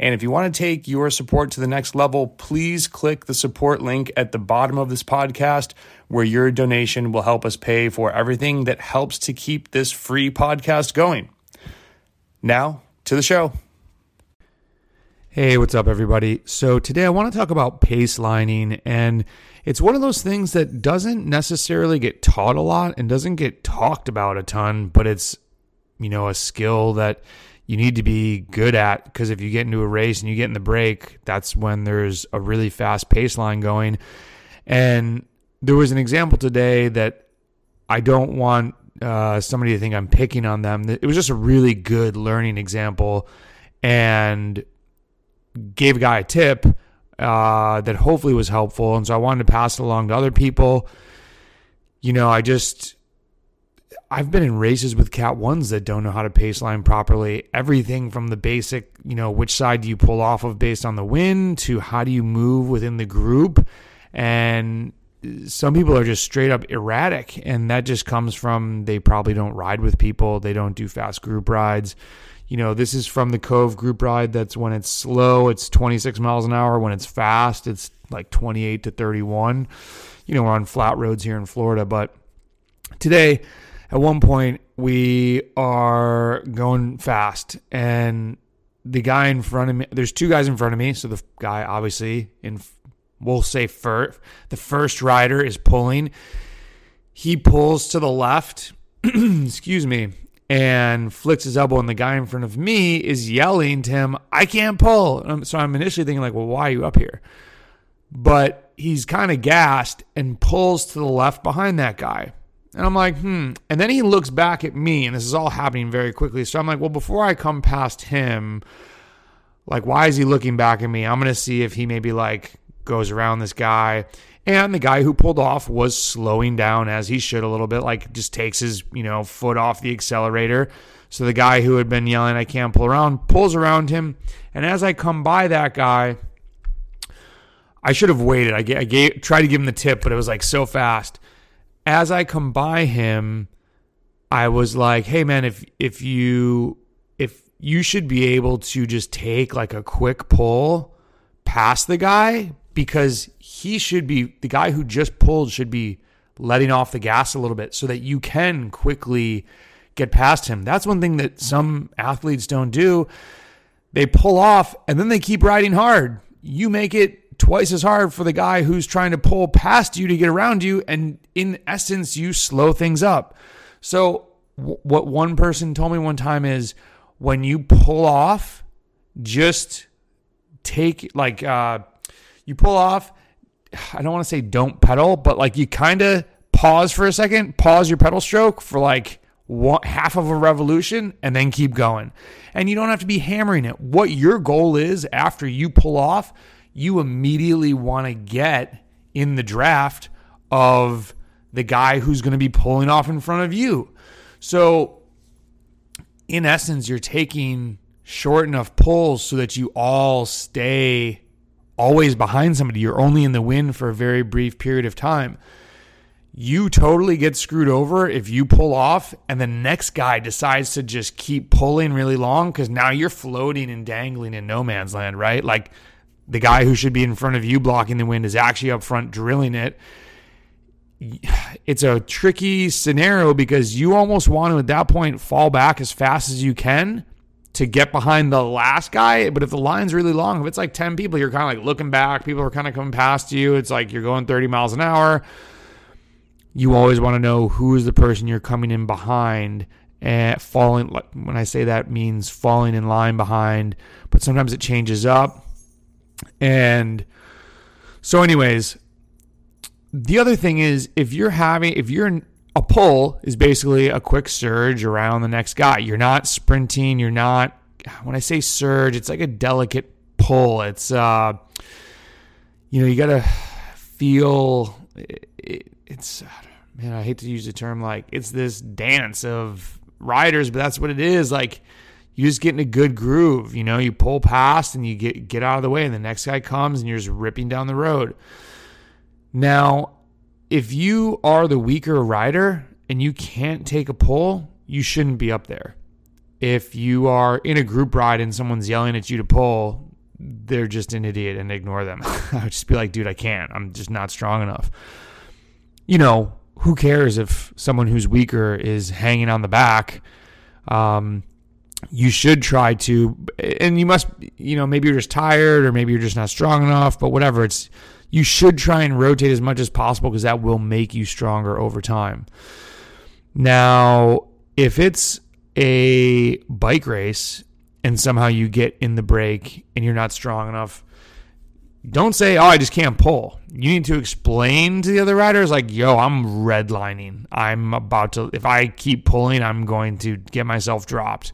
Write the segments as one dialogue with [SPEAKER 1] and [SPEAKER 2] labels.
[SPEAKER 1] And if you want to take your support to the next level, please click the support link at the bottom of this podcast, where your donation will help us pay for everything that helps to keep this free podcast going. Now, to the show.
[SPEAKER 2] Hey, what's up, everybody? So, today I want to talk about pace lining, and it's one of those things that doesn't necessarily get taught a lot and doesn't get talked about a ton, but it's, you know, a skill that you need to be good at because if you get into a race and you get in the break, that's when there's a really fast pace line going. And there was an example today that I don't want uh, somebody to think I'm picking on them. It was just a really good learning example and gave a guy a tip uh, that hopefully was helpful. And so I wanted to pass it along to other people. You know, I just I've been in races with Cat ones that don't know how to pace line properly. Everything from the basic, you know, which side do you pull off of based on the wind to how do you move within the group. And some people are just straight up erratic. And that just comes from they probably don't ride with people, they don't do fast group rides. You know, this is from the Cove group ride. That's when it's slow, it's 26 miles an hour. When it's fast, it's like 28 to 31. You know, we're on flat roads here in Florida. But today, at one point we are going fast and the guy in front of me there's two guys in front of me so the guy obviously in we'll say first the first rider is pulling. He pulls to the left excuse me and flicks his elbow and the guy in front of me is yelling to him i can't pull! So i'm initially thinking like well why are you up here? But he's kind of gassed and pulls to the left behind that guy and I'm like, hmm. And then he looks back at me, and this is all happening very quickly. So I'm like, well, before I come past him, like, why is he looking back at me? I'm going to see if he maybe like goes around this guy. And the guy who pulled off was slowing down as he should a little bit, like just takes his, you know, foot off the accelerator. So the guy who had been yelling, I can't pull around, pulls around him. And as I come by that guy, I should have waited. I, gave, I gave, tried to give him the tip, but it was like so fast as I come by him, I was like, "Hey man, if if you if you should be able to just take like a quick pull past the guy because he should be the guy who just pulled should be letting off the gas a little bit so that you can quickly get past him. That's one thing that some athletes don't do. They pull off and then they keep riding hard. You make it twice as hard for the guy who's trying to pull past you to get around you. And in essence, you slow things up. So, w- what one person told me one time is when you pull off, just take like, uh, you pull off. I don't want to say don't pedal, but like you kind of pause for a second, pause your pedal stroke for like one, half of a revolution, and then keep going. And you don't have to be hammering it. What your goal is after you pull off you immediately want to get in the draft of the guy who's going to be pulling off in front of you. So, in essence, you're taking short enough pulls so that you all stay always behind somebody. You're only in the wind for a very brief period of time. You totally get screwed over if you pull off and the next guy decides to just keep pulling really long because now you're floating and dangling in no man's land, right? Like, the guy who should be in front of you blocking the wind is actually up front drilling it. It's a tricky scenario because you almost want to, at that point, fall back as fast as you can to get behind the last guy. But if the line's really long, if it's like 10 people, you're kind of like looking back, people are kind of coming past you. It's like you're going 30 miles an hour. you always want to know who is the person you're coming in behind and falling when I say that means falling in line behind, but sometimes it changes up. And so anyways, the other thing is if you're having if you're a pull is basically a quick surge around the next guy. You're not sprinting, you're not when I say surge, it's like a delicate pull. It's uh you know, you got to feel it, it, it's man, I hate to use the term like it's this dance of riders, but that's what it is. Like you just get in a good groove. You know, you pull past and you get get out of the way, and the next guy comes and you're just ripping down the road. Now, if you are the weaker rider and you can't take a pull, you shouldn't be up there. If you are in a group ride and someone's yelling at you to pull, they're just an idiot and ignore them. I would just be like, dude, I can't. I'm just not strong enough. You know, who cares if someone who's weaker is hanging on the back? Um, you should try to, and you must, you know, maybe you're just tired or maybe you're just not strong enough, but whatever. It's, you should try and rotate as much as possible because that will make you stronger over time. Now, if it's a bike race and somehow you get in the break and you're not strong enough, don't say, "Oh, I just can't pull." You need to explain to the other riders, like, "Yo, I'm redlining. I'm about to. If I keep pulling, I'm going to get myself dropped."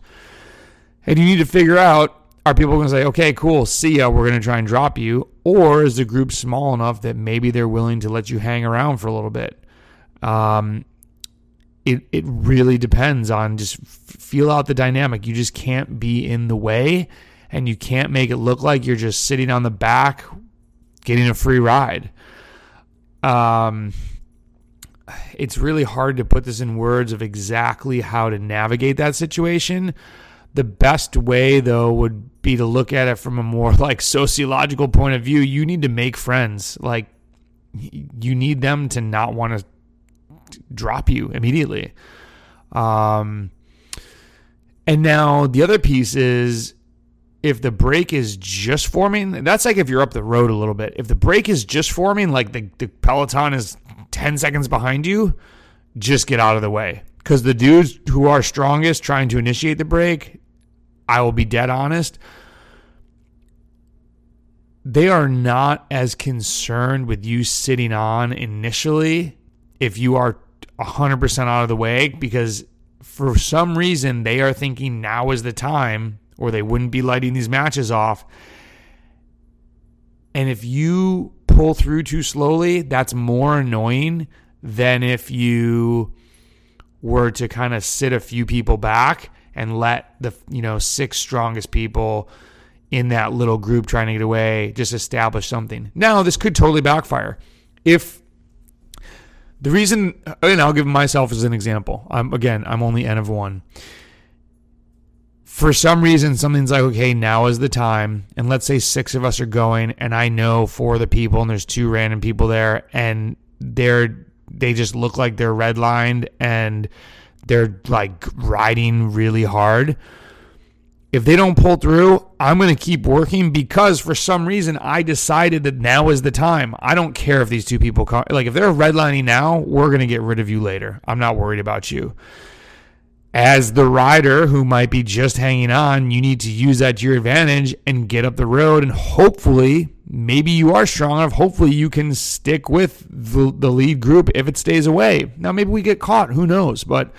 [SPEAKER 2] And you need to figure out: Are people going to say, "Okay, cool, see ya. We're going to try and drop you," or is the group small enough that maybe they're willing to let you hang around for a little bit? Um, it it really depends on just feel out the dynamic. You just can't be in the way and you can't make it look like you're just sitting on the back getting a free ride. Um, it's really hard to put this in words of exactly how to navigate that situation. The best way, though, would be to look at it from a more like sociological point of view. You need to make friends. Like, you need them to not want to drop you immediately. Um, and now the other piece is if the break is just forming, that's like if you're up the road a little bit. If the break is just forming, like the, the Peloton is 10 seconds behind you, just get out of the way. Because the dudes who are strongest trying to initiate the break, I will be dead honest, they are not as concerned with you sitting on initially if you are 100% out of the way because for some reason they are thinking now is the time or they wouldn't be lighting these matches off. And if you pull through too slowly, that's more annoying than if you were to kind of sit a few people back and let the you know six strongest people in that little group trying to get away just establish something. Now, this could totally backfire. If the reason, and I'll give myself as an example. I'm again, I'm only n of one for some reason something's like okay now is the time and let's say six of us are going and i know four of the people and there's two random people there and they're they just look like they're redlined and they're like riding really hard. If they don't pull through i'm going to keep working because for some reason i decided that now is the time. I don't care if these two people come like if they're redlining now we're going to get rid of you later. I'm not worried about you. As the rider who might be just hanging on, you need to use that to your advantage and get up the road. And hopefully, maybe you are strong enough. Hopefully, you can stick with the, the lead group if it stays away. Now, maybe we get caught. Who knows? But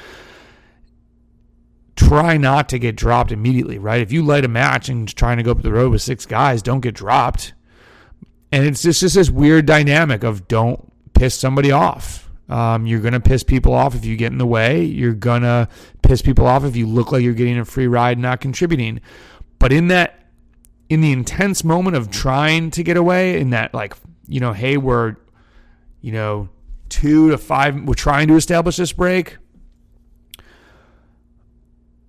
[SPEAKER 2] try not to get dropped immediately, right? If you light a match and trying to go up the road with six guys, don't get dropped. And it's just, just this weird dynamic of don't piss somebody off um, you're going to piss people off if you get in the way. You're going to piss people off if you look like you're getting a free ride, not contributing. But in that, in the intense moment of trying to get away, in that, like, you know, hey, we're, you know, two to five, we're trying to establish this break.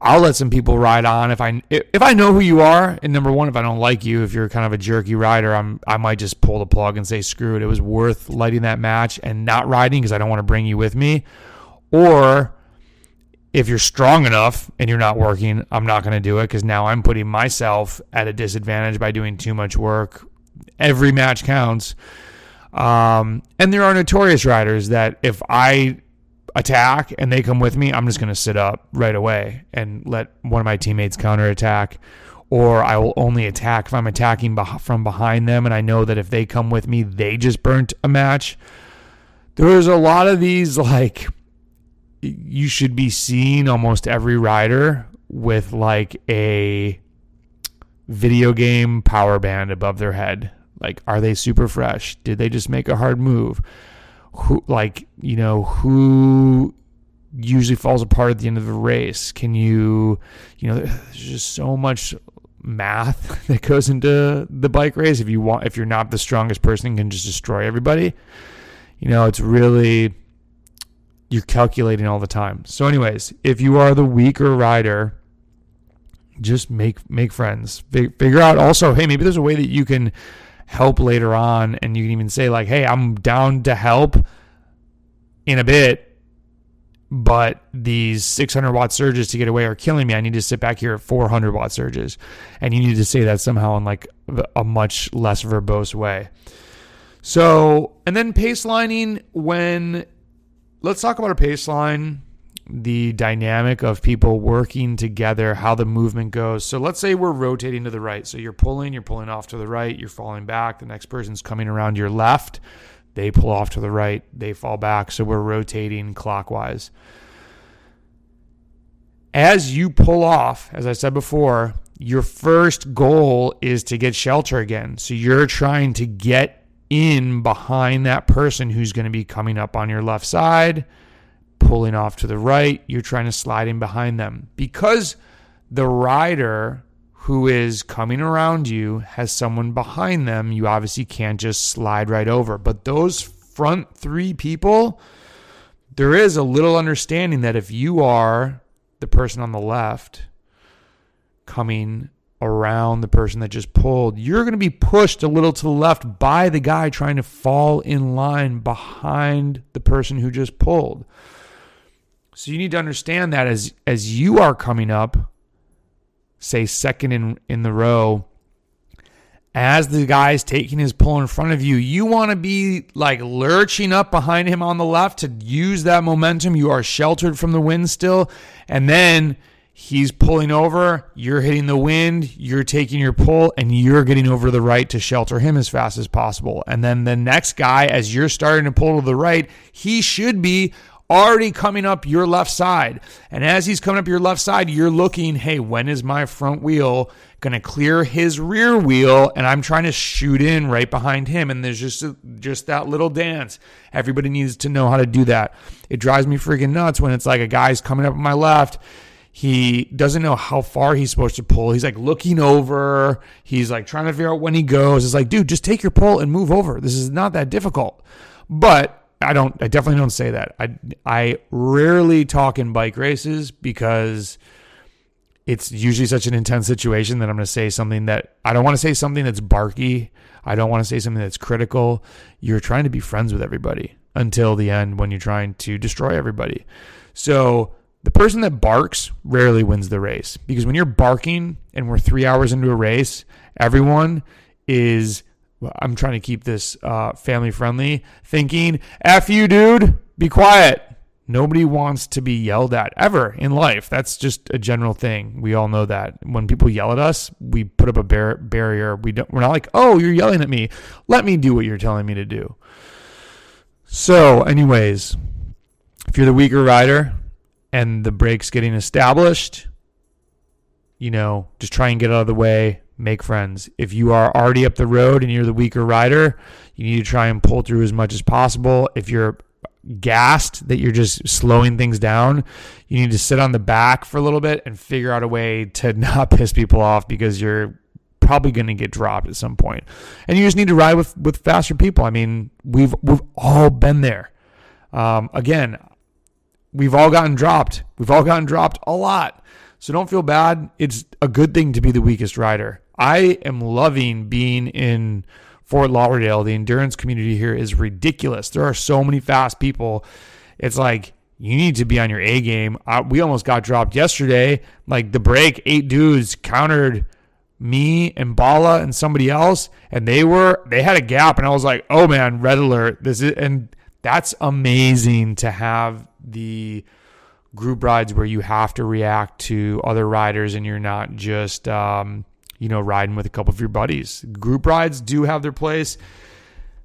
[SPEAKER 2] I'll let some people ride on if I if I know who you are. And number one, if I don't like you, if you're kind of a jerky rider, I'm I might just pull the plug and say screw it. It was worth lighting that match and not riding because I don't want to bring you with me. Or if you're strong enough and you're not working, I'm not going to do it because now I'm putting myself at a disadvantage by doing too much work. Every match counts. Um, and there are notorious riders that if I attack and they come with me, I'm just going to sit up right away and let one of my teammates counterattack. Or I will only attack if I'm attacking from behind them and I know that if they come with me, they just burnt a match. There's a lot of these, like, you should be seeing almost every rider with like a video game power band above their head. Like, are they super fresh? Did they just make a hard move? who like you know who usually falls apart at the end of the race can you you know there's just so much math that goes into the bike race if you want if you're not the strongest person can just destroy everybody you know it's really you're calculating all the time. So anyways if you are the weaker rider just make make friends. Figure out also hey maybe there's a way that you can help later on and you can even say like hey i'm down to help in a bit but these 600 watt surges to get away are killing me. I need to sit back here at 400 watt surges. And you need to say that somehow in like a much less verbose way. So and then pace lining when let's talk about a pace line the dynamic of people working together, how the movement goes. So let's say we're rotating to the right. So you're pulling, you're pulling off to the right, you're falling back. The next person's coming around your left. They pull off to the right, they fall back. So we're rotating clockwise. As you pull off, as I said before, your first goal is to get shelter again. So you're trying to get in behind that person who's going to be coming up on your left side pulling off to the right, you're trying to slide in behind them. Because the rider who is coming around you has someone behind them, you obviously can't just slide right over. But those front three people, there is a little understanding that if you are the person on the left coming around the person that just pulled, you're going to be pushed a little to the left by the guy trying to fall in line behind the person who just pulled. So you need to understand that as as you are coming up, say second in in the row, as the guy's taking his pull in front of you, you want to be like lurching up behind him on the left to use that momentum. You are sheltered from the wind still, and then he's pulling over, you're hitting the wind, you're taking your pull, and you're getting over the right to shelter him as fast as possible. And then the next guy, as you're starting to pull to the right, he should be already coming up your left side. And as he's coming up your left side, you're looking, hey, when is my front wheel going to clear his rear wheel? And I'm trying to shoot in right behind him. And there's just, just that little dance. Everybody needs to know how to do that. It drives me freaking nuts when it's like a guy's coming up on my left. He doesn't know how far he's supposed to pull. He's like looking over. He's like trying to figure out when he goes. It's like, dude, just take your pull and move over. This is not that difficult. But I don't. I definitely don't say that. I I rarely talk in bike races because it's usually such an intense situation that I'm going to say something that I don't want to say something that's barky. I don't want to say something that's critical. You're trying to be friends with everybody until the end when you're trying to destroy everybody. So the person that barks rarely wins the race because when you're barking and we're three hours into a race, everyone is I'm trying to keep this uh, family friendly, thinking, F you, dude, be quiet. Nobody wants to be yelled at ever in life. That's just a general thing. We all know that. When people yell at us, we put up a bar- barrier. We don't, we're not like, oh, you're yelling at me. Let me do what you're telling me to do. So, anyways, if you're the weaker rider and the break's getting established, you know, just try and get out of the way, make friends. If you are already up the road and you're the weaker rider, you need to try and pull through as much as possible. If you're gassed that you're just slowing things down, you need to sit on the back for a little bit and figure out a way to not piss people off because you're probably going to get dropped at some point. And you just need to ride with with faster people. I mean, we've we've all been there. Um, again, we've all gotten dropped. We've all gotten dropped a lot. So don't feel bad. It's a good thing to be the weakest rider. I am loving being in Fort Lauderdale. The endurance community here is ridiculous. There are so many fast people. It's like you need to be on your A game. Uh, we almost got dropped yesterday. Like the break, eight dudes countered me and Bala and somebody else, and they were they had a gap, and I was like, oh man, red alert. This is and that's amazing to have the group rides where you have to react to other riders and you're not just um, you know riding with a couple of your buddies. Group rides do have their place.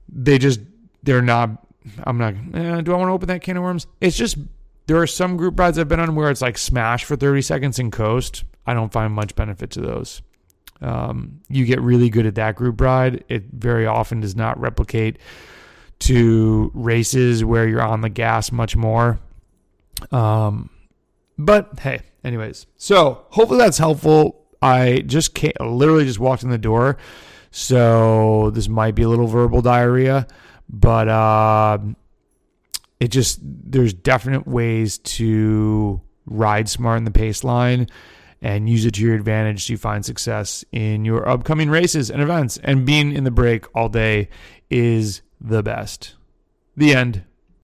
[SPEAKER 2] They just they're not. I'm not. Eh, do I want to open that can of worms? It's just there are some group rides I've been on where it's like smash for 30 seconds and coast. I don't find much benefit to those. Um, you get really good at that group ride. It very often does not replicate to races where you're on the gas much more. Um, but hey, anyways, so hopefully that's helpful. I just can't, literally just walked in the door, so this might be a little verbal diarrhea, but uh, it just there's definite ways to ride smart in the pace line and use it to your advantage to find success in your upcoming races and events. And being in the break all day is the best. The end.